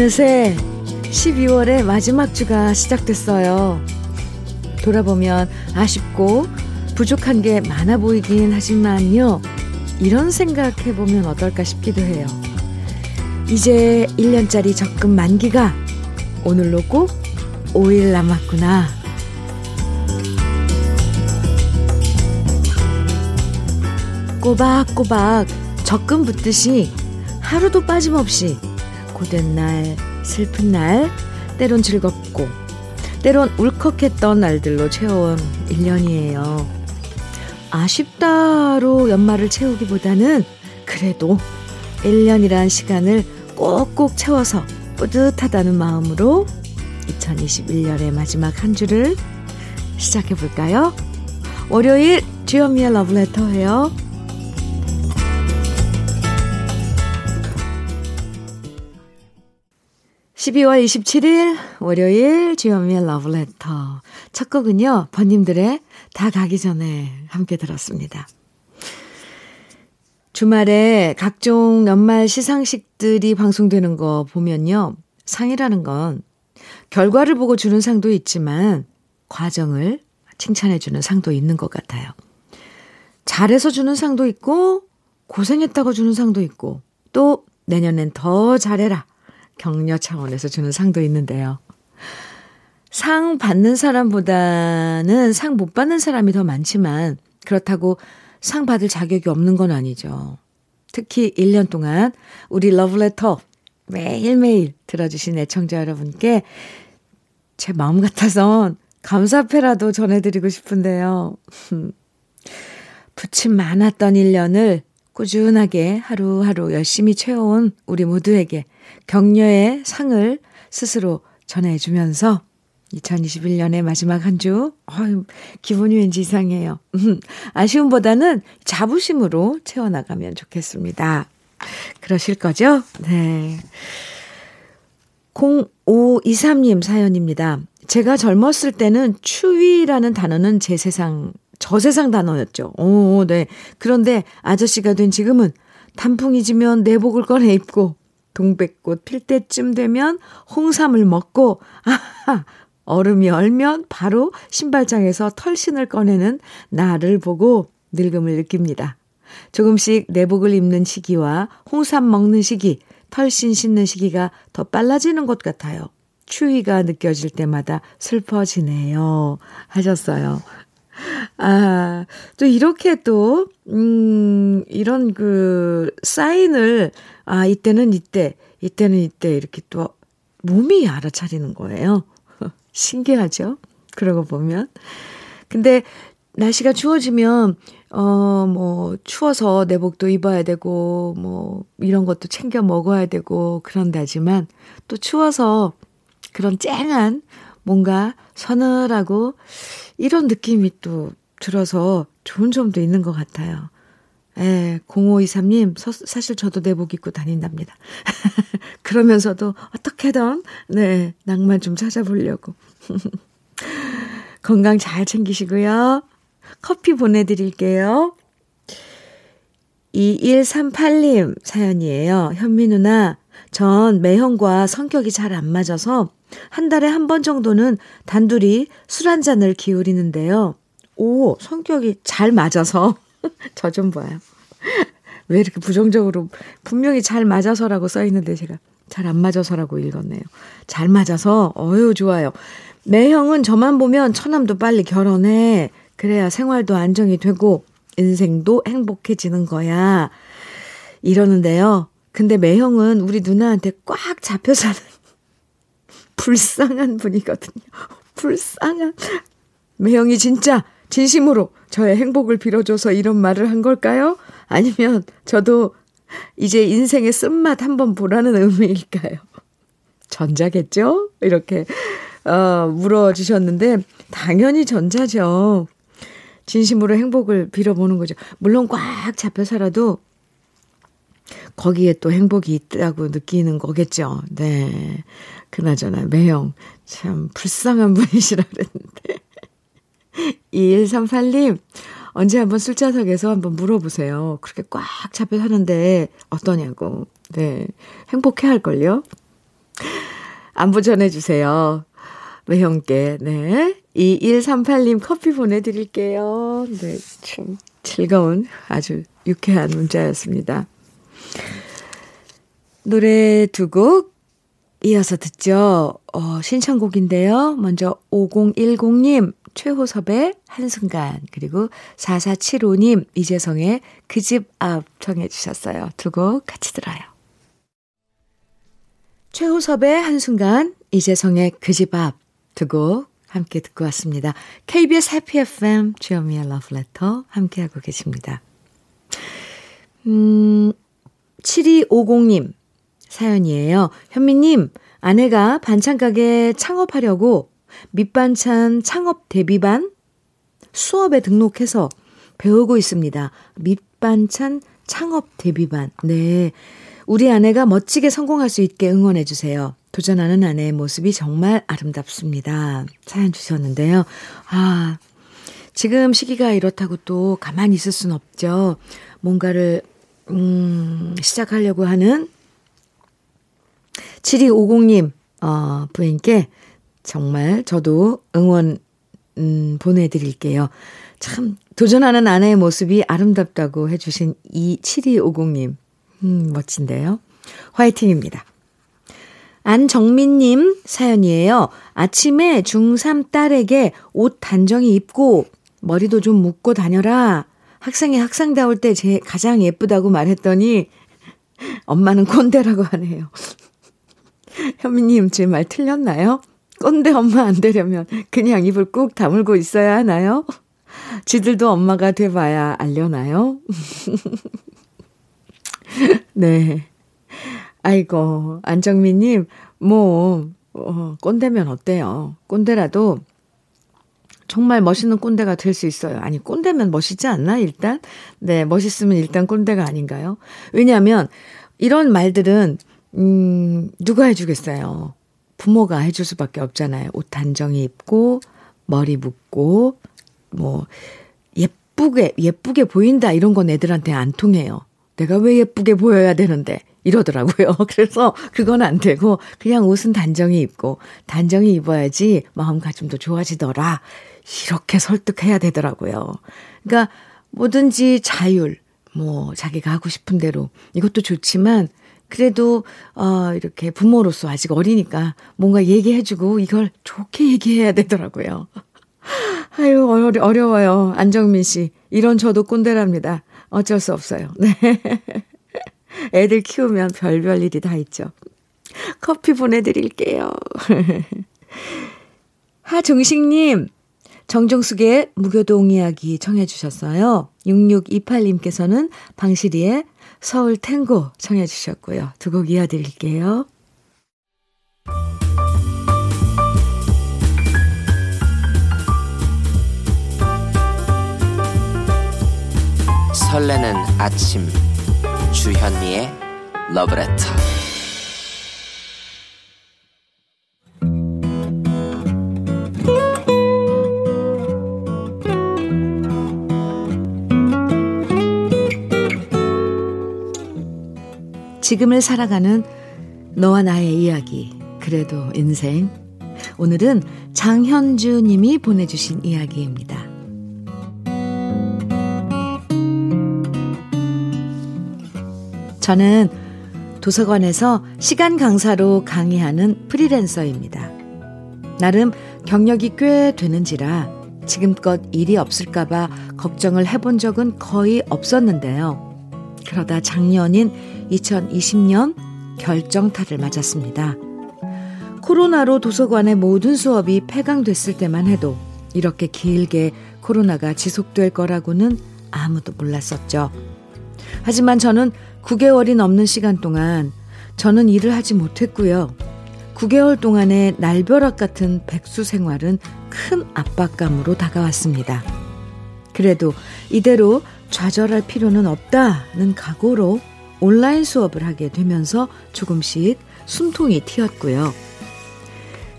어느새 12월의 마지막 주가 시작됐어요. 돌아보면 아쉽고 부족한 게 많아 보이긴 하지만요. 이런 생각해 보면 어떨까 싶기도 해요. 이제 1년짜리 적금 만기가 오늘로 꼭 5일 남았구나. 꼬박꼬박 적금 붙듯이 하루도 빠짐없이 고된 날, 슬픈 날, 때론 즐겁고, 때론 울컥했던 날들로 채워온 1년이에요. 아쉽다로 연말을 채우기보다는 그래도 1년이란 시간을 꼭꼭 채워서 뿌듯하다는 마음으로 2021년의 마지막 한 주를 시작해 볼까요? 월요일 주현미의 러브레터예요. 12월 27일 월요일 주현미의 러브레터 첫 곡은요 번님들의 다 가기 전에 함께 들었습니다. 주말에 각종 연말 시상식들이 방송되는 거 보면요 상이라는 건 결과를 보고 주는 상도 있지만 과정을 칭찬해 주는 상도 있는 것 같아요. 잘해서 주는 상도 있고 고생했다고 주는 상도 있고 또 내년엔 더 잘해라 격려 차원에서 주는 상도 있는데요. 상 받는 사람보다는 상 못 받는 사람이 더 많지만 그렇다고 상 받을 자격이 없는 건 아니죠. 특히 1년 동안 우리 러브레터 매일매일 들어주신 애청자 여러분께 제 마음 같아선 감사패라도 전해드리고 싶은데요. 부침 많았던 1년을 꾸준하게 하루하루 열심히 채워온 우리 모두에게 격려의 상을 스스로 전해주면서 2021년의 마지막 한 주, 어휴, 기분이 왠지 이상해요. 아쉬움보다는 자부심으로 채워나가면 좋겠습니다. 그러실 거죠? 네. 0523님 사연입니다. 제가 젊었을 때는 추위라는 단어는 제 세상, 저 세상 단어였죠. 오, 네. 그런데 아저씨가 된 지금은 단풍이 지면 내복을 꺼내 입고 동백꽃 필 때쯤 되면 홍삼을 먹고 아하 얼음이 얼면 바로 신발장에서 털신을 꺼내는 나를 보고 늙음을 느낍니다. 조금씩 내복을 입는 시기와 홍삼 먹는 시기, 털신 신는 시기가 더 빨라지는 것 같아요. 추위가 느껴질 때마다 슬퍼지네요. 하셨어요. 아, 또 이렇게 또, 음, 이런 그 사인을, 아, 이때는 이때, 이때는 이때 이렇게 또 몸이 알아차리는 거예요. 신기하죠? 그러고 보면. 근데 날씨가 추워지면, 어, 뭐, 추워서 내복도 입어야 되고, 뭐, 이런 것도 챙겨 먹어야 되고, 그런다지만, 또 추워서 그런 쨍한 뭔가 서늘하고 이런 느낌이 또 들어서 좋은 점도 있는 것 같아요. 예, 0523님, 서, 사실 저도 내복 입고 다닌답니다. 그러면서도 어떻게든, 네, 낭만 좀 찾아보려고. 건강 잘 챙기시고요. 커피 보내드릴게요. 2138님 사연이에요. 현미 누나, 전 매형과 성격이 잘 안 맞아서 한 달에 한 번 정도는 단둘이 술 한 잔을 기울이는데요. 오, 성격이 잘 맞아서. 저 좀 봐요. 왜 이렇게 부정적으로, 분명히 잘 맞아서라고 써 있는데 제가 잘 안 맞아서라고 읽었네요. 잘 맞아서, 어유 좋아요. 매형은 저만 보면 처남도 빨리 결혼해. 그래야 생활도 안정이 되고, 인생도 행복해지는 거야. 이러는데요. 근데 매형은 우리 누나한테 꽉 잡혀 사는 불쌍한 분이거든요. 불쌍한. 매형이 진짜 진심으로 저의 행복을 빌어줘서 이런 말을 한 걸까요? 아니면 저도 이제 인생의 쓴맛 한번 보라는 의미일까요? 전자겠죠? 이렇게, 어, 물어주셨는데, 당연히 전자죠. 진심으로 행복을 빌어보는 거죠. 물론 꽉 잡혀 살아도 거기에 또 행복이 있다고 느끼는 거겠죠. 네. 그나저나, 매형. 참, 불쌍한 분이시라 그랬는데. 2138님, 언제 한번 술자석에서 한번 물어보세요. 그렇게 꽉 잡혀 사는데 어떠냐고. 네. 행복해 할걸요? 안부 전해주세요. 매형께, 네. 2138님 커피 보내드릴게요. 네, 참 즐거운 아주 유쾌한 문자였습니다. 노래 두 곡 이어서 듣죠. 어, 신청곡인데요. 먼저 5010님, 최호섭의 한순간, 그리고 4475님, 이재성의 그 집 앞 청해 주셨어요. 두 곡 같이 들어요. 최호섭의 한순간, 이재성의 그 집 앞 두 곡 함께 듣고 왔습니다. KBS 해피 FM 주현미의 러브레터 함께하고 계십니다. 음, 7250님 사연이에요. 현미님, 아내가 반찬가게 창업하려고 밑반찬 창업 대비반 수업에 등록해서 배우고 있습니다. 밑반찬 창업 대비반. 네. 우리 아내가 멋지게 성공할 수 있게 응원해 주세요. 도전하는 아내의 모습이 정말 아름답습니다. 사연 주셨는데요. 아, 지금 시기가 이렇다고 또 가만히 있을 순 없죠. 뭔가를, 음, 시작하려고 하는 7250님, 어, 부인께 정말 저도 응원, 음, 보내드릴게요. 참, 도전하는 아내의 모습이 아름답다고 해주신 이 7250님. 음, 멋진데요. 화이팅입니다. 안정민님 사연이에요. 아침에 중3 딸에게 옷 단정히 입고 머리도 좀 묶고 다녀라. 학생이 학생다울 때 제 가장 예쁘다고 말했더니 엄마는 꼰대라고 하네요. 현미님, 제 말 틀렸나요? 꼰대 엄마 안 되려면 그냥 입을 꾹 다물고 있어야 하나요? 지들도 엄마가 돼봐야 알려나요? 네. 아이고, 안정민님, 뭐, 어, 꼰대면 어때요? 꼰대라도 정말 멋있는 꼰대가 될 수 있어요. 아니, 꼰대면 멋있지 않나, 일단? 네, 멋있으면 일단 꼰대가 아닌가요? 왜냐하면, 이런 말들은, 음, 누가 해주겠어요? 부모가 해줄 수밖에 없잖아요. 옷 단정히 입고, 머리 묶고, 뭐, 예쁘게, 예쁘게 보인다, 이런 건 애들한테 안 통해요. 내가 왜 예쁘게 보여야 되는데 이러더라고요. 그래서 그건 안 되고 그냥 옷은 단정히 입고 단정히 입어야지 마음가짐도 좋아지더라. 이렇게 설득해야 되더라고요. 그러니까 뭐든지 자율, 뭐 자기가 하고 싶은 대로 이것도 좋지만 그래도 어 이렇게 부모로서 아직 어리니까 뭔가 얘기해 주고 이걸 좋게 얘기해야 되더라고요. 아유 어려, 어려워요. 안정민 씨 이런 저도 꼰대랍니다. 어쩔 수 없어요. 네. 애들 키우면 별별 일이 다 있죠. 커피 보내 드릴게요. 하정식님, 정정숙의 무교동 이야기 청해 주셨어요. 6628님께서는 방시리의 서울 탱고 청해 주셨고요. 두 곡 이어드릴게요. 설레는 아침 주현미의 러브레터 지금을 살아가는 너와 나의 이야기 그래도 인생 오늘은 장현주 님이 보내주신 이야기입니다. 저는 도서관에서 시간 강사로 강의하는 프리랜서입니다. 나름 경력이 꽤 되는지라 지금껏 일이 없을까봐 걱정을 해본 적은 거의 없었는데요. 그러다 작년인 2020년 결정타를 맞았습니다. 코로나로 도서관의 모든 수업이 폐강됐을 때만 해도 이렇게 길게 코로나가 지속될 거라고는 아무도 몰랐었죠. 하지만 저는 9개월이 넘는 시간 동안 저는 일을 하지 못했고요. 9개월 동안의 날벼락 같은 백수 생활은 큰 압박감으로 다가왔습니다. 그래도 이대로 좌절할 필요는 없다는 각오로 온라인 수업을 하게 되면서 조금씩 숨통이 튀었고요.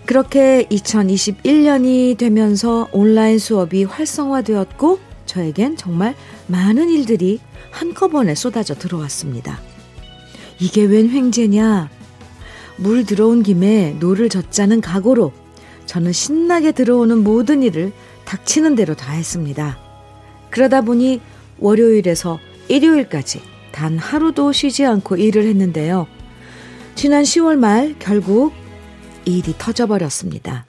그렇게 2021년이 되면서 온라인 수업이 활성화되었고 저에겐 정말 많은 일들이 한꺼번에 쏟아져 들어왔습니다. 이게 웬 횡재냐? 물 들어온 김에 노를 젓자는 각오로 저는 신나게 들어오는 모든 일을 닥치는 대로 다 했습니다. 그러다 보니 월요일에서 일요일까지 단 하루도 쉬지 않고 일을 했는데요. 지난 10월 말 결국 일이 터져버렸습니다.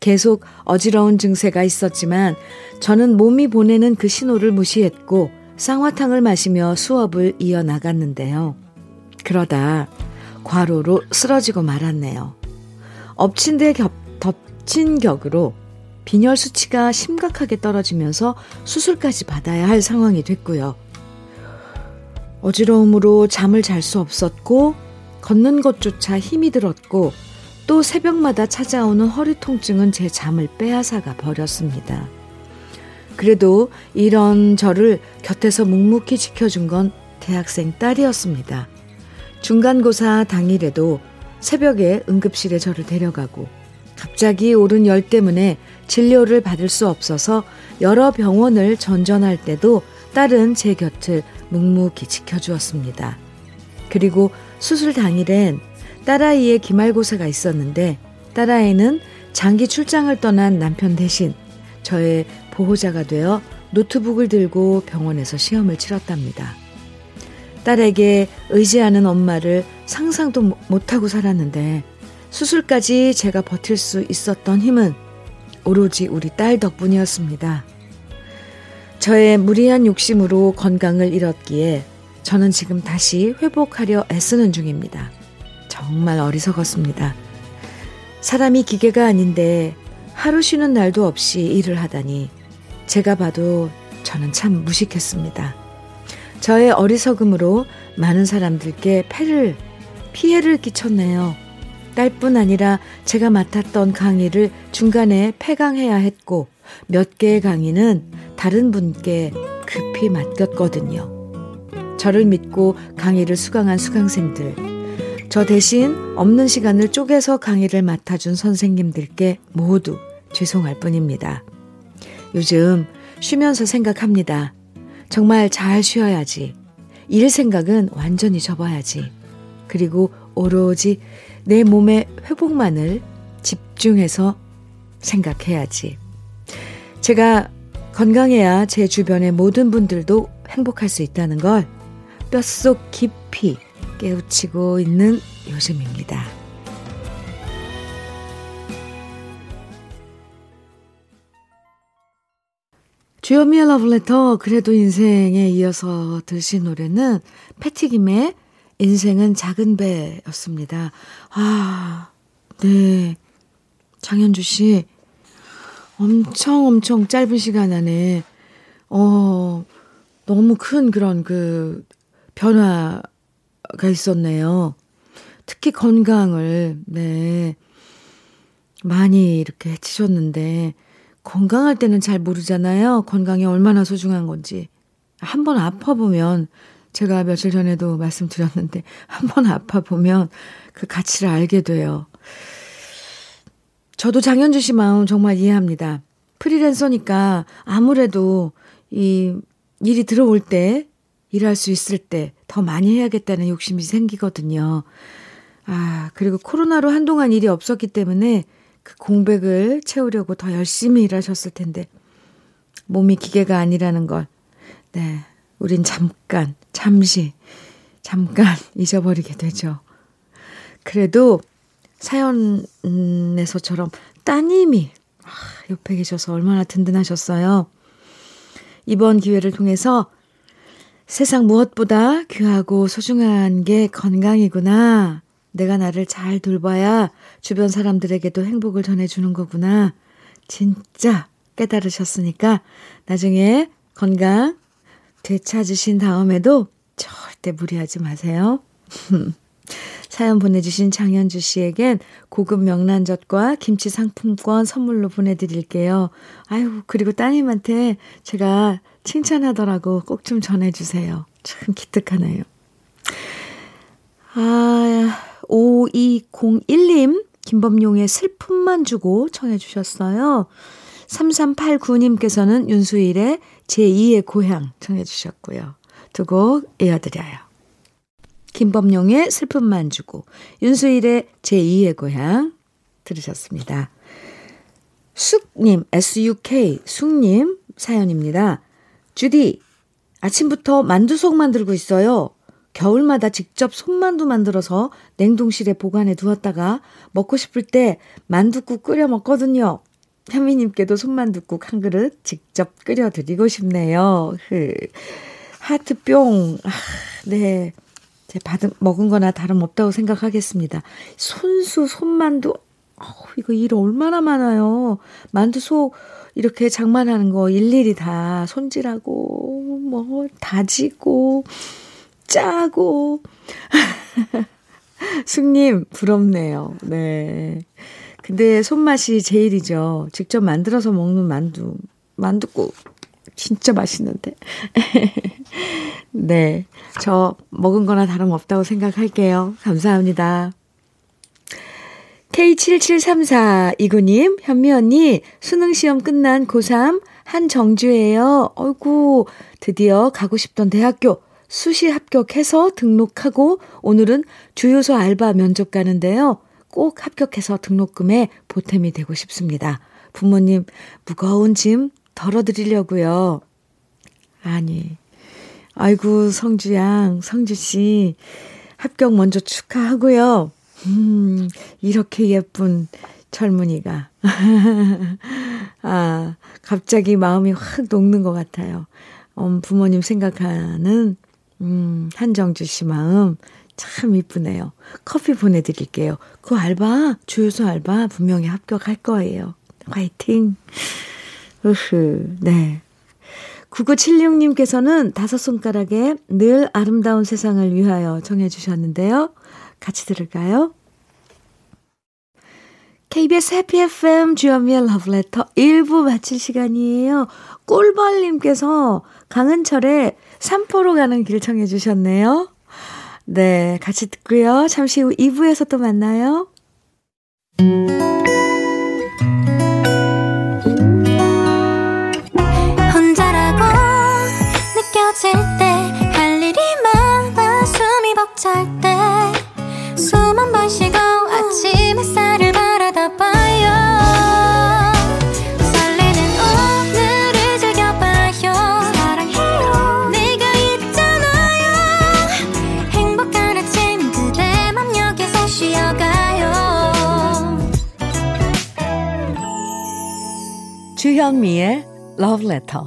계속 어지러운 증세가 있었지만 저는 몸이 보내는 그 신호를 무시했고 쌍화탕을 마시며 수업을 이어나갔는데요. 그러다 과로로 쓰러지고 말았네요. 엎친 데 겹, 덮친 격으로 빈혈 수치가 심각하게 떨어지면서 수술까지 받아야 할 상황이 됐고요. 어지러움으로 잠을 잘 수 없었고 걷는 것조차 힘이 들었고 또 새벽마다 찾아오는 허리 통증은 제 잠을 빼앗아가 버렸습니다. 그래도 이런 저를 곁에서 묵묵히 지켜준 건 대학생 딸이었습니다. 중간고사 당일에도 새벽에 응급실에 저를 데려가고 갑자기 오른 열 때문에 진료를 받을 수 없어서 여러 병원을 전전할 때도 딸은 제 곁을 묵묵히 지켜주었습니다. 그리고 수술 당일엔 딸아이의 기말고사가 있었는데 딸아이는 장기 출장을 떠난 남편 대신 저의 보호자가 되어 노트북을 들고 병원에서 시험을 치렀답니다. 딸에게 의지하는 엄마를 상상도 못하고 살았는데 수술까지 제가 버틸 수 있었던 힘은 오로지 우리 딸 덕분이었습니다. 저의 무리한 욕심으로 건강을 잃었기에 저는 지금 다시 회복하려 애쓰는 중입니다. 정말 어리석었습니다. 사람이 기계가 아닌데 하루 쉬는 날도 없이 일을 하다니 제가 봐도 저는 참 무식했습니다. 저의 어리석음으로 많은 사람들께 패를, 피해를 끼쳤네요. 딸뿐 아니라 제가 맡았던 강의를 중간에 폐강해야 했고 몇 개의 강의는 다른 분께 급히 맡겼거든요. 저를 믿고 강의를 수강한 수강생들, 저 대신 없는 시간을 쪼개서 강의를 맡아준 선생님들께 모두 죄송할 뿐입니다. 요즘 쉬면서 생각합니다. 정말 잘 쉬어야지. 일 생각은 완전히 접어야지. 그리고 오로지 내 몸의 회복만을 집중해서 생각해야지. 제가 건강해야 제 주변의 모든 분들도 행복할 수 있다는 걸 뼛속 깊이 깨우치고 있는 요즘입니다. 주현미의 러브레터 그래도 인생에 이어서 들으신 노래는 패티김의 인생은 작은 배였습니다. 아, 네. 장현주 씨, 엄청 엄청 짧은 시간 안에, 어, 너무 큰 그런 그 변화가 있었네요. 특히 건강을, 네. 많이 이렇게 해치셨는데, 건강할 때는 잘 모르잖아요. 건강이 얼마나 소중한 건지. 한 번 아파보면 제가 며칠 전에도 말씀드렸는데 한번 아파 보면 그 가치를 알게 돼요. 저도 장현주 씨 마음 정말 이해합니다. 프리랜서니까 아무래도 이 일이 들어올 때 일할 수 있을 때 더 많이 해야겠다는 욕심이 생기거든요. 아, 그리고 코로나로 한동안 일이 없었기 때문에 그 공백을 채우려고 더 열심히 일하셨을 텐데 몸이 기계가 아니라는 걸 네, 우린 잠깐, 잠시, 잠깐 잊어버리게 되죠. 그래도 사연에서처럼 따님이 아, 옆에 계셔서 얼마나 든든하셨어요. 이번 기회를 통해서 세상 무엇보다 귀하고 소중한 게 건강이구나. 내가 나를 잘 돌봐야 주변 사람들에게도 행복을 전해주는 거구나. 진짜 깨달으셨으니까 나중에 건강 되찾으신 다음에도 절대 무리하지 마세요. 사연 보내주신 장현주 씨에겐 고급 명란젓과 김치 상품권 선물로 보내드릴게요. 아유, 그리고 따님한테 제가 칭찬하더라고 꼭 좀 전해주세요. 참 기특하네요. 아, 5201님, 김범용의 슬픔만 주고 청해주셨어요. 3389님께서는 윤수일의 제2의 고향 청해 주셨고요. 두 곡 이어드려요. 김범용의 슬픔만 주고 윤수일의 제2의 고향 들으셨습니다. 숙님, S-U-K, 숙님 사연입니다. 주디, 아침부터 만두속 만들고 있어요. 겨울마다 직접 손만두 만들어서 냉동실에 보관해 두었다가 먹고 싶을 때 만두국 끓여 먹거든요. 현미님께도 손만두국 한 그릇 직접 끓여 드리고 싶네요. 흐. 하트 뿅. 아, 네. 제 받은, 먹은 거나 다름없다고 생각하겠습니다. 손수, 손만두. 어, 이거 일 얼마나 많아요. 만두 소 이렇게 장만하는 거 일일이 다 손질하고, 뭐, 다지고, 짜고. 숙님, 부럽네요. 네. 근데 손맛이 제일이죠. 직접 만들어서 먹는 만두. 만두국. 진짜 맛있는데. 네. 저 먹은 거나 다름없다고 생각할게요. 감사합니다. K7734 이구님, 현미 언니, 수능 시험 끝난 고3 한정주예요. 어이구, 드디어 가고 싶던 대학교 수시 합격해서 등록하고 오늘은 주유소 알바 면접 가는데요. 꼭 합격해서 등록금에 보탬이 되고 싶습니다. 부모님 무거운 짐 덜어드리려고요. 아니, 아이고 성주양, 성주씨 합격 먼저 축하하고요. 음, 이렇게 예쁜 젊은이가. 아, 갑자기 마음이 확 녹는 것 같아요. 음, 부모님 생각하는, 음, 한정주 씨 마음 참 이쁘네요. 커피 보내드릴게요. 그 알바, 주유소 알바 분명히 합격할 거예요. 화이팅! 으흐, 네. 9976님께서는 다섯 손가락에 늘 아름다운 세상을 위하여 정해주셨는데요. 같이 들을까요? KBS 해피 FM 주현미의 러브레터 1부 마칠 시간이에요. 꿀벌님께서 강은철의 삼포로 가는 길 청해 주셨네요. 네, 같이 듣고요. 잠시 후 2부에서 또 만나요. 주현미의 Love Letter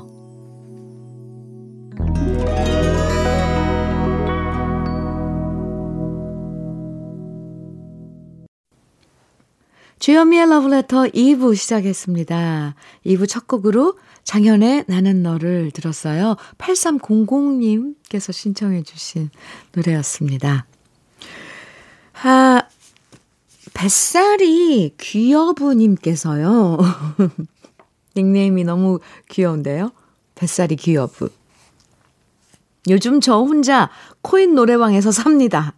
주현미의 러브레터 2부 시작했습니다. 2부 첫 곡으로 장현의 나는 너를 들었어요. 8300님께서 신청해 주신 노래였습니다. 아, 뱃살이 귀여부님께서요. 닉네임이 너무 귀여운데요. 뱃살이 귀여부. 요즘 저 혼자 코인 노래방에서 삽니다.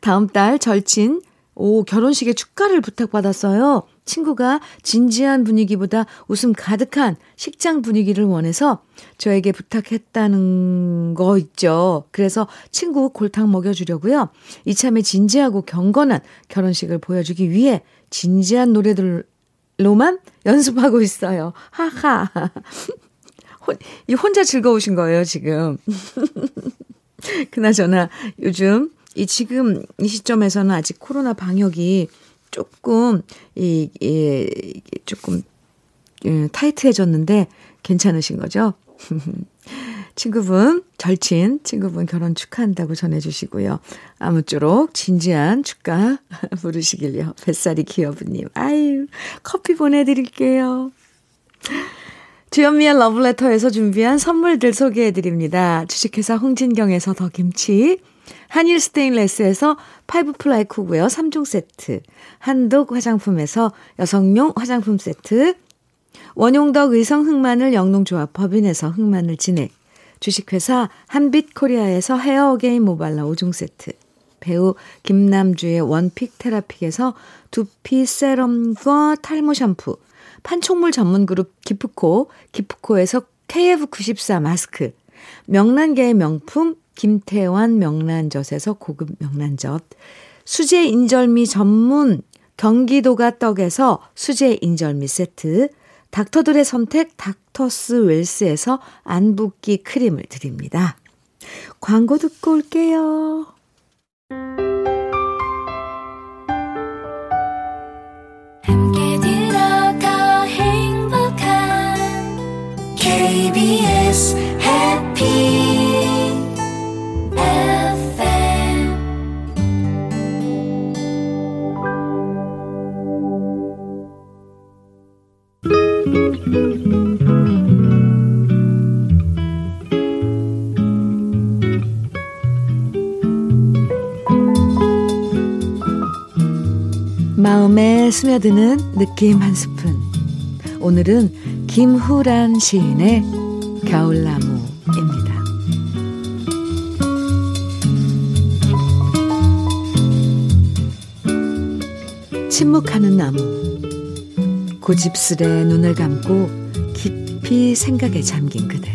다음 달 절친 오, 결혼식에 축가를 부탁받았어요. 친구가 진지한 분위기보다 웃음 가득한 식장 분위기를 원해서 저에게 부탁했다는 거 있죠. 그래서 친구 골탕 먹여주려고요. 이참에 진지하고 경건한 결혼식을 보여주기 위해 진지한 노래들 로만 연습하고 있어요. 하하. 이 혼자 즐거우신 거예요, 지금. 그나저나 요즘 이 지금 이 시점에서는 아직 코로나 방역이 조금 이, 이 조금 예, 타이트해졌는데 괜찮으신 거죠? 친구분 절친 친구분 결혼 축하한다고 전해주시고요. 아무쪼록 진지한 축가 부르시길요. 뱃살이 귀여부님. 아유 커피 보내드릴게요. 주현미의 러브레터에서 준비한 선물들 소개해드립니다. 주식회사 홍진경에서 더 김치 한일 스테인레스에서 five ply cookware 3종 세트. 한독 화장품에서 여성용 화장품 세트. 원용덕 의성 흑마늘 영농조합 법인에서 흑마늘 진액. 주식회사 한빛코리아에서 헤어 어게인 모발라 5종 세트. 배우 김남주의 one pick 테라픽에서 두피 세럼과 탈모 샴푸. 판촉물 전문 그룹 기프코, 기프코에서 KF94 마스크. 명란계의 명품 김태환 명란젓에서 고급 명란젓, 수제 인절미 전문 경기도가 떡에서 수제 인절미 세트, 닥터들의 선택 닥터스 웰스에서 안붓기 크림을 드립니다. 광고 듣고 올게요. KBS 마음에 스며드는 느낌 한 스푼. 오늘은 김후란 시인의 겨울나무입니다. 침묵하는 나무. 고집스레 눈을 감고 깊이 생각에 잠긴 그대.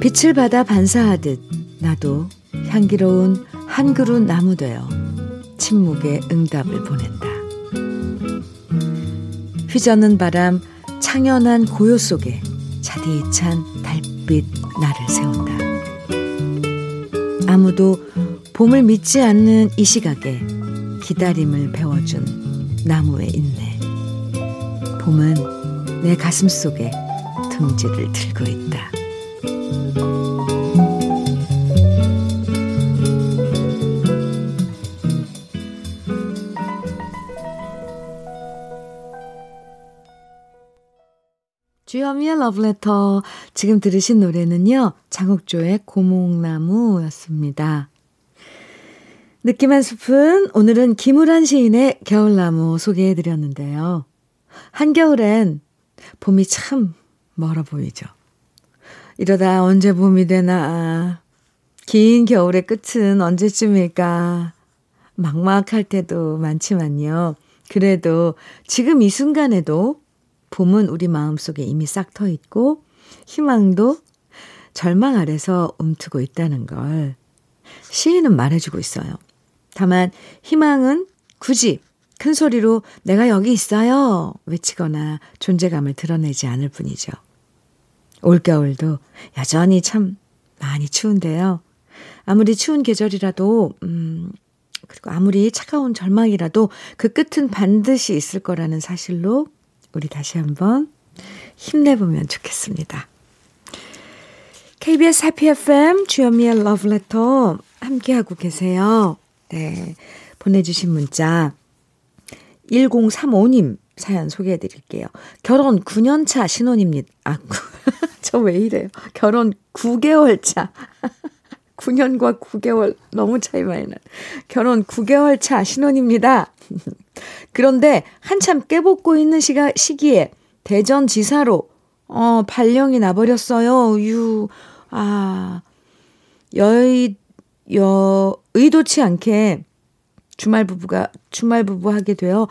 빛을 받아 반사하듯 나도 향기로운 한 그루 나무 되어 침묵의 응답을 보낸다. 휘저는 바람, 창연한 고요 속에 자디찬 달빛 나를 세운다. 아무도 봄을 믿지 않는 이 시각에 기다림을 배워준 나무의 인내. 봄은 내 가슴 속에 둥지를 들고 있다. 주현미의 러브레터. 지금 들으신 노래는요, 장욱조의 고목나무였습니다. 느낌 한 스푼, 오늘은 김우란 시인의 겨울나무 소개해 드렸는데요. 한겨울엔 봄이 참 멀어 보이죠. 이러다 언제 봄이 되나. 긴 겨울의 끝은 언제쯤일까. 막막할 때도 많지만요. 그래도 지금 이 순간에도 봄은 우리 마음속에 이미 싹 터 있고 희망도 절망 아래서 움트고 있다는 걸 시인은 말해주고 있어요. 다만 희망은 굳이 큰 소리로 내가 여기 있어요 외치거나 존재감을 드러내지 않을 뿐이죠. 올겨울도 여전히 참 많이 추운데요. 아무리 추운 계절이라도, 음, 그리고 아무리 차가운 절망이라도 그 끝은 반드시 있을 거라는 사실로 우리 다시 한번 힘내보면 좋겠습니다. KBS 해피 FM 주현미의 러브레터 함께하고 계세요. 네. 보내주신 문자 1035님 사연 소개해 드릴게요. 결혼 9년 차 신혼입니다. 아, 저 왜 이래요? 결혼 9개월 차. 9년과 9개월 너무 차이 많이 나. 결혼 9개월 차 신혼입니다. 그런데 한참 깨볶고 있는 시가, 시기에 대전 지사로 어, 발령이 나버렸어요. 유, 아, 여의, 여, 의도치 않게 주말 부부가, 주말 부부 하게 되어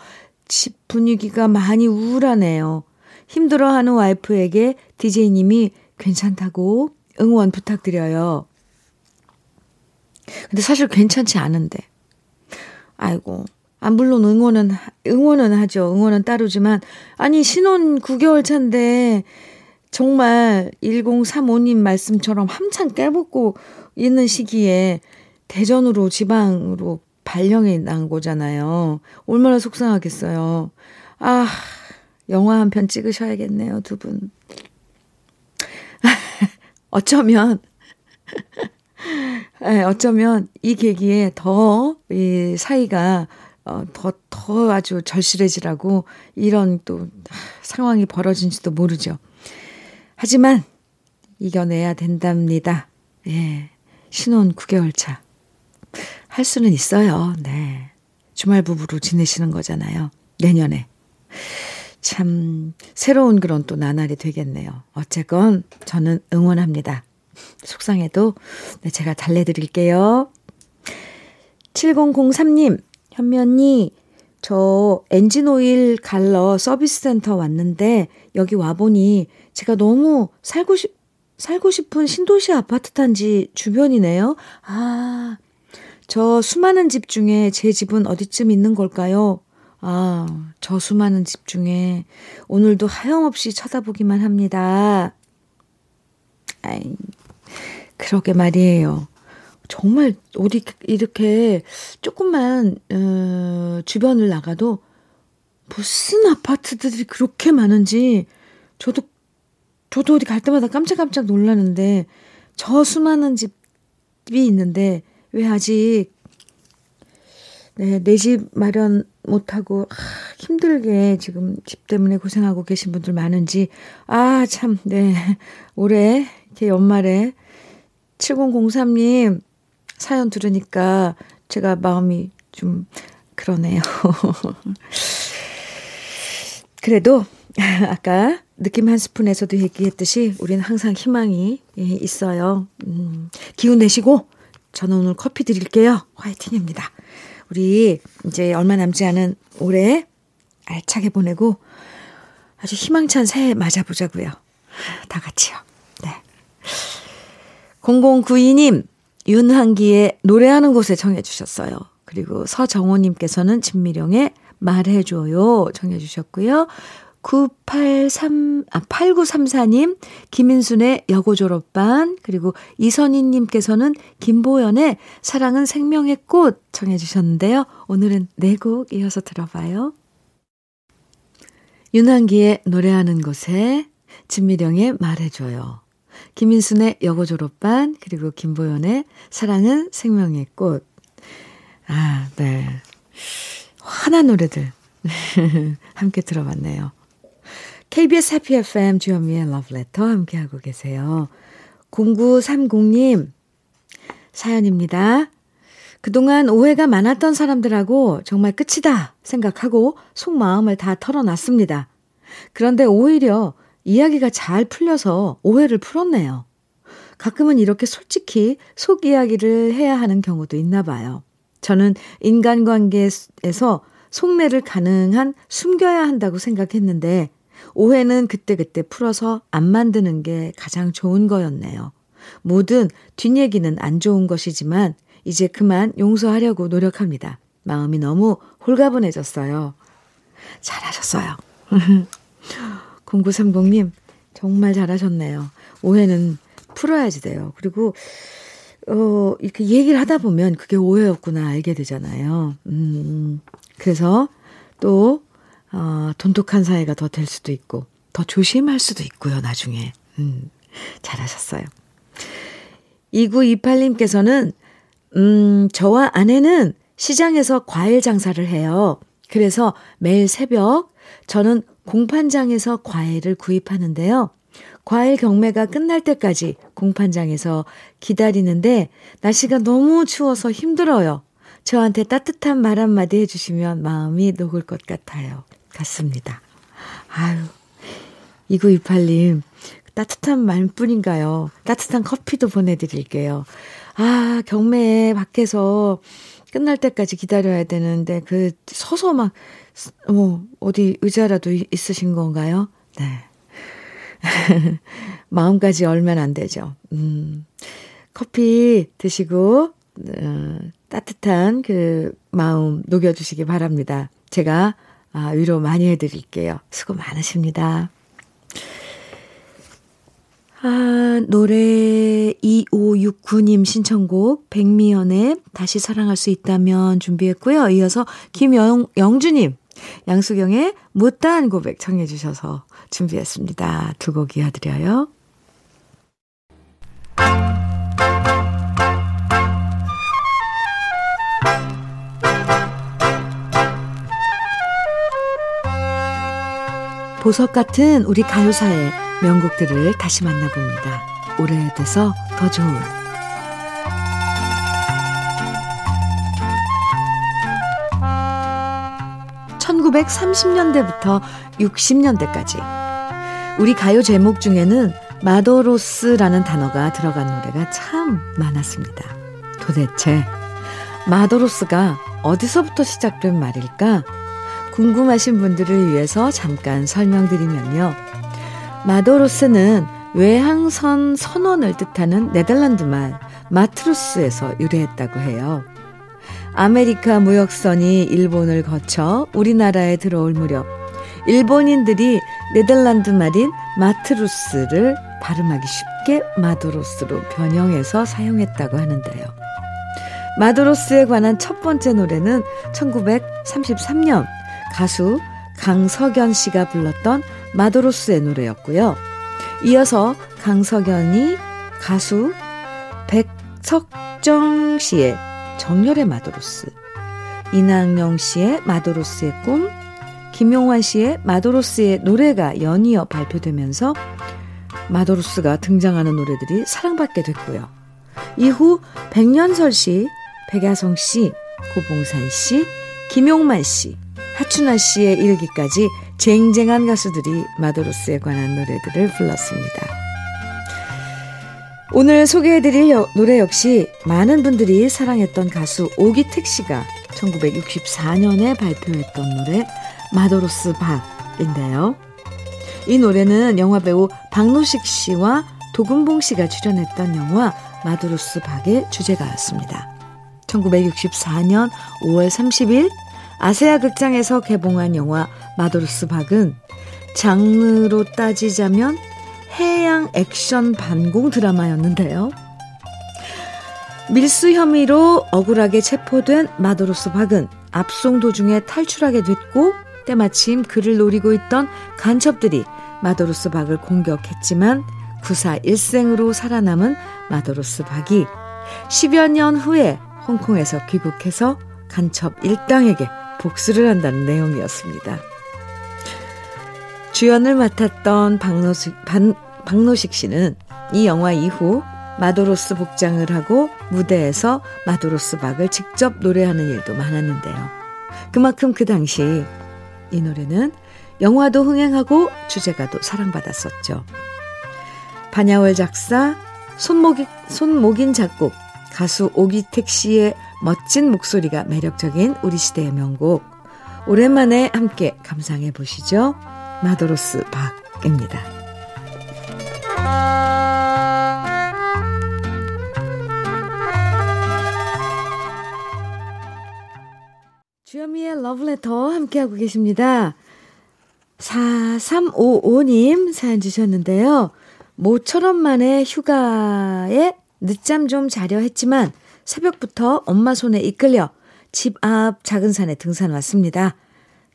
집 분위기가 많이 우울하네요. 힘들어하는 와이프에게 DJ님이 괜찮다고 응원 부탁드려요. 근데 사실 괜찮지 않은데. 아이고, 아, 물론 응원은, 응원은 하죠. 응원은 따르지만, 아니, 신혼 9개월 차인데, 정말 1035님 말씀처럼 한참 깨붙고 있는 시기에 대전으로 지방으로 발령이 난 거잖아요. 얼마나 속상하겠어요. 아, 영화 한 편 찍으셔야겠네요, 두 분. 어쩌면, 네, 어쩌면 이 계기에 더 이 사이가 어, 더, 더 아주 절실해지라고 이런 또 상황이 벌어진지도 모르죠. 하지만 이겨내야 된답니다. 예. 신혼 9개월 차. 할 수는 있어요. 네. 주말 부부로 지내시는 거잖아요. 내년에. 참, 새로운 그런 또 나날이 되겠네요. 어쨌건 저는 응원합니다. 속상해도 네, 제가 달래드릴게요. 7003님, 현미 언니, 저 엔진 오일 갈러 서비스 센터 왔는데 여기 와보니 제가 너무 살고 싶, 살고 싶은 신도시 아파트 단지 주변이네요. 아, 저 수많은 집 중에 제 집은 어디쯤 있는 걸까요? 아, 저 수많은 집 중에 오늘도 하염없이 쳐다보기만 합니다. 아이, 그러게 말이에요. 정말 어디 이렇게 조금만 어, 주변을 나가도 무슨 아파트들이 그렇게 많은지 저도 저도 어디 갈 때마다 깜짝깜짝 놀라는데 저 수많은 집이 있는데 왜 아직 네, 내 집 마련 못하고 아, 힘들게 지금 집 때문에 고생하고 계신 분들 많은지 아 참 네 올해 이렇게 연말에 7003님 사연 들으니까 제가 마음이 좀 그러네요. 그래도 아까 느낌 한 스푼에서도 얘기했듯이 우리는 항상 희망이 있어요. 음, 기운 내시고 저는 오늘 커피 드릴게요. 화이팅입니다. 우리 이제 얼마 남지 않은 올해 알차게 보내고 아주 희망찬 새해 맞아보자고요. 다 같이요. 네. 0092님, 윤한기의 노래하는 곳에 청해 주셨어요. 그리고 서정호님께서는 진미령의 말해줘요 청해 주셨고요. 983, 아, 8934님, 김인순의 여고 졸업반, 그리고 이선희님께서는 김보연의 사랑은 생명의 꽃 청해주셨는데요. 오늘은 네 곡 이어서 들어봐요. 윤한기의 노래하는 곳에 진미령의 말해줘요. 김인순의 여고 졸업반, 그리고 김보연의 사랑은 생명의 꽃. 아, 네. 환한 노래들 함께 들어봤네요. KBS 해피 FM 주현미의 러브레터 함께하고 계세요. 0930님 사연입니다. 그동안 오해가 많았던 사람들하고 정말 끝이다 생각하고 속마음을 다 털어놨습니다. 그런데 오히려 이야기가 잘 풀려서 오해를 풀었네요. 가끔은 이렇게 솔직히 속 이야기를 해야 하는 경우도 있나 봐요. 저는 인간관계에서 속내를 가능한 숨겨야 한다고 생각했는데 오해는 그때그때 풀어서 안 만드는 게 가장 좋은 거였네요. 뭐든 뒷얘기는 안 좋은 것이지만 이제 그만 용서하려고 노력합니다. 마음이 너무 홀가분해졌어요. 잘하셨어요. 0930님, 정말 잘하셨네요. 오해는 풀어야지 돼요. 그리고, 어, 이렇게 얘기를 하다 보면 그게 오해였구나 알게 되잖아요. 음, 그래서 또, 어, 돈독한 사이가 더 될 수도 있고, 더 조심할 수도 있고요, 나중에. 음, 잘하셨어요. 2928님께서는, 음, 저와 아내는 시장에서 과일 장사를 해요. 그래서 매일 새벽 저는 공판장에서 과일을 구입하는데요. 과일 경매가 끝날 때까지 공판장에서 기다리는데 날씨가 너무 추워서 힘들어요. 저한테 따뜻한 말 한마디 해주시면 마음이 녹을 것 같아요. 같습니다. 아유, 2928님, 따뜻한 말뿐인가요? 따뜻한 커피도 보내드릴게요. 아, 경매 밖에서 끝날 때까지 기다려야 되는데, 그, 서서 막, 뭐, 어디 의자라도 있으신 건가요? 네. 마음까지 얼면 안 되죠. 음, 커피 드시고, 어, 따뜻한 그 마음 녹여주시기 바랍니다. 제가 아, 위로 많이 해드릴게요. 수고 많으십니다. 아, 노래 2569님 신청곡 백미연의 다시 사랑할 수 있다면 준비했고요. 이어서 김영주님 양수경의 못다한 고백 청해 주셔서 준비했습니다. 두 곡 이어드려요. 보석 같은 우리 가요사의 명곡들을 다시 만나봅니다. 오래돼서 더 좋은 1930년대부터 60년대까지 우리 가요 제목 중에는 마도로스라는 단어가 들어간 노래가 참 많았습니다. 도대체 마도로스가 어디서부터 시작된 말일까? 궁금하신 분들을 위해서 잠깐 설명드리면요. 마도로스는 외항선 선원을 뜻하는 네덜란드 말 matroos에서 유래했다고 해요. 아메리카 무역선이 일본을 거쳐 우리나라에 들어올 무렵 일본인들이 네덜란드 말인 matroos를 발음하기 쉽게 마도로스로 변형해서 사용했다고 하는데요. 마도로스에 관한 첫 번째 노래는 1933년 가수 강석연 씨가 불렀던 마도로스의 노래였고요. 이어서 강석연이 가수 백석정 씨의 정열의 마도로스, 이낭영 씨의 마도로스의 꿈, 김용환 씨의 마도로스의 노래가 연이어 발표되면서 마도로스가 등장하는 노래들이 사랑받게 됐고요. 이후 백년설 씨, 백야성 씨, 고봉산 씨, 김용만 씨, 하춘아 씨의 이르기까지 쟁쟁한 가수들이 마도로스에 관한 노래들을 불렀습니다. 오늘 소개해드릴 노래 역시 많은 분들이 사랑했던 가수 오기택 씨가 1964년에 발표했던 노래 마도로스 박인데요. 이 노래는 영화 배우 박노식 씨와 도금봉 씨가 출연했던 영화 마도로스 박의 주제가였습니다. 1964년 5월 30일 아세아 극장에서 개봉한 영화 마도로스 박은 장르로 따지자면 해양 액션 반공 드라마였는데요. 밀수 혐의로 억울하게 체포된 마도로스 박은 압송 도중에 탈출하게 됐고 때마침 그를 노리고 있던 간첩들이 마도로스 박을 공격했지만 구사 일생으로 살아남은 마도로스 박이 10여 년 후에 홍콩에서 귀국해서 간첩 일당에게 복수를 한다는 내용이었습니다. 주연을 맡았던 박노식, 반, 박노식 씨는 이 영화 이후 마도로스 복장을 하고 무대에서 마도로스 박을 직접 노래하는 일도 많았는데요. 그만큼 그 당시 이 노래는 영화도 흥행하고 주제가도 사랑받았었죠. 반야월 작사, 손목인, 손목인 작곡, 가수 오기택 씨의 멋진 목소리가 매력적인 우리 시대의 명곡. 오랜만에 함께 감상해 보시죠. 마도로스 박입니다. 주현미의 러브레터 함께하고 계십니다. 4355님 사연 주셨는데요. 모처럼 만에 휴가에 늦잠 좀 자려 했지만 새벽부터 엄마 손에 이끌려 집 앞 작은 산에 등산 왔습니다.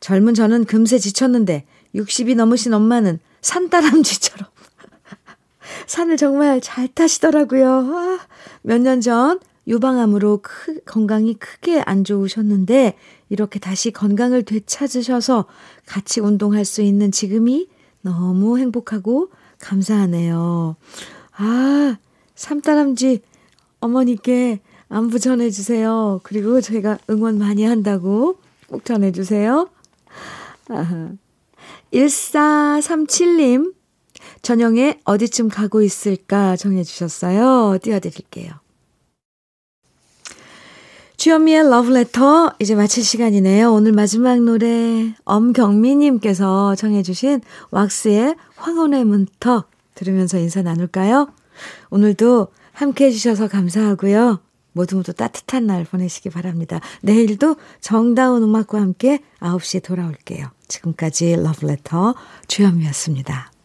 젊은 저는 금세 지쳤는데 60이 넘으신 엄마는 산다람쥐처럼 산을 정말 잘 타시더라고요. 아, 몇년 전 유방암으로 크, 건강이 크게 안 좋으셨는데 이렇게 다시 건강을 되찾으셔서 같이 운동할 수 있는 지금이 너무 행복하고 감사하네요. 아, 삼다람쥐 어머니께 안부 전해주세요. 그리고 제가 응원 많이 한다고 꼭 전해주세요. 아하. 1437님, 전영에 어디쯤 가고 있을까 정해주셨어요. 띄워드릴게요. 주현미의 러브레터 이제 마칠 시간이네요. 오늘 마지막 노래 엄경미님께서 청해주신 왁스의 황혼의 문턱 들으면서 인사 나눌까요? 오늘도 함께 해주셔서 감사하고요. 모두 모두 따뜻한 날 보내시기 바랍니다. 내일도 정다운 음악과 함께 9시에 돌아올게요. 지금까지 러브레터 주현미였습니다.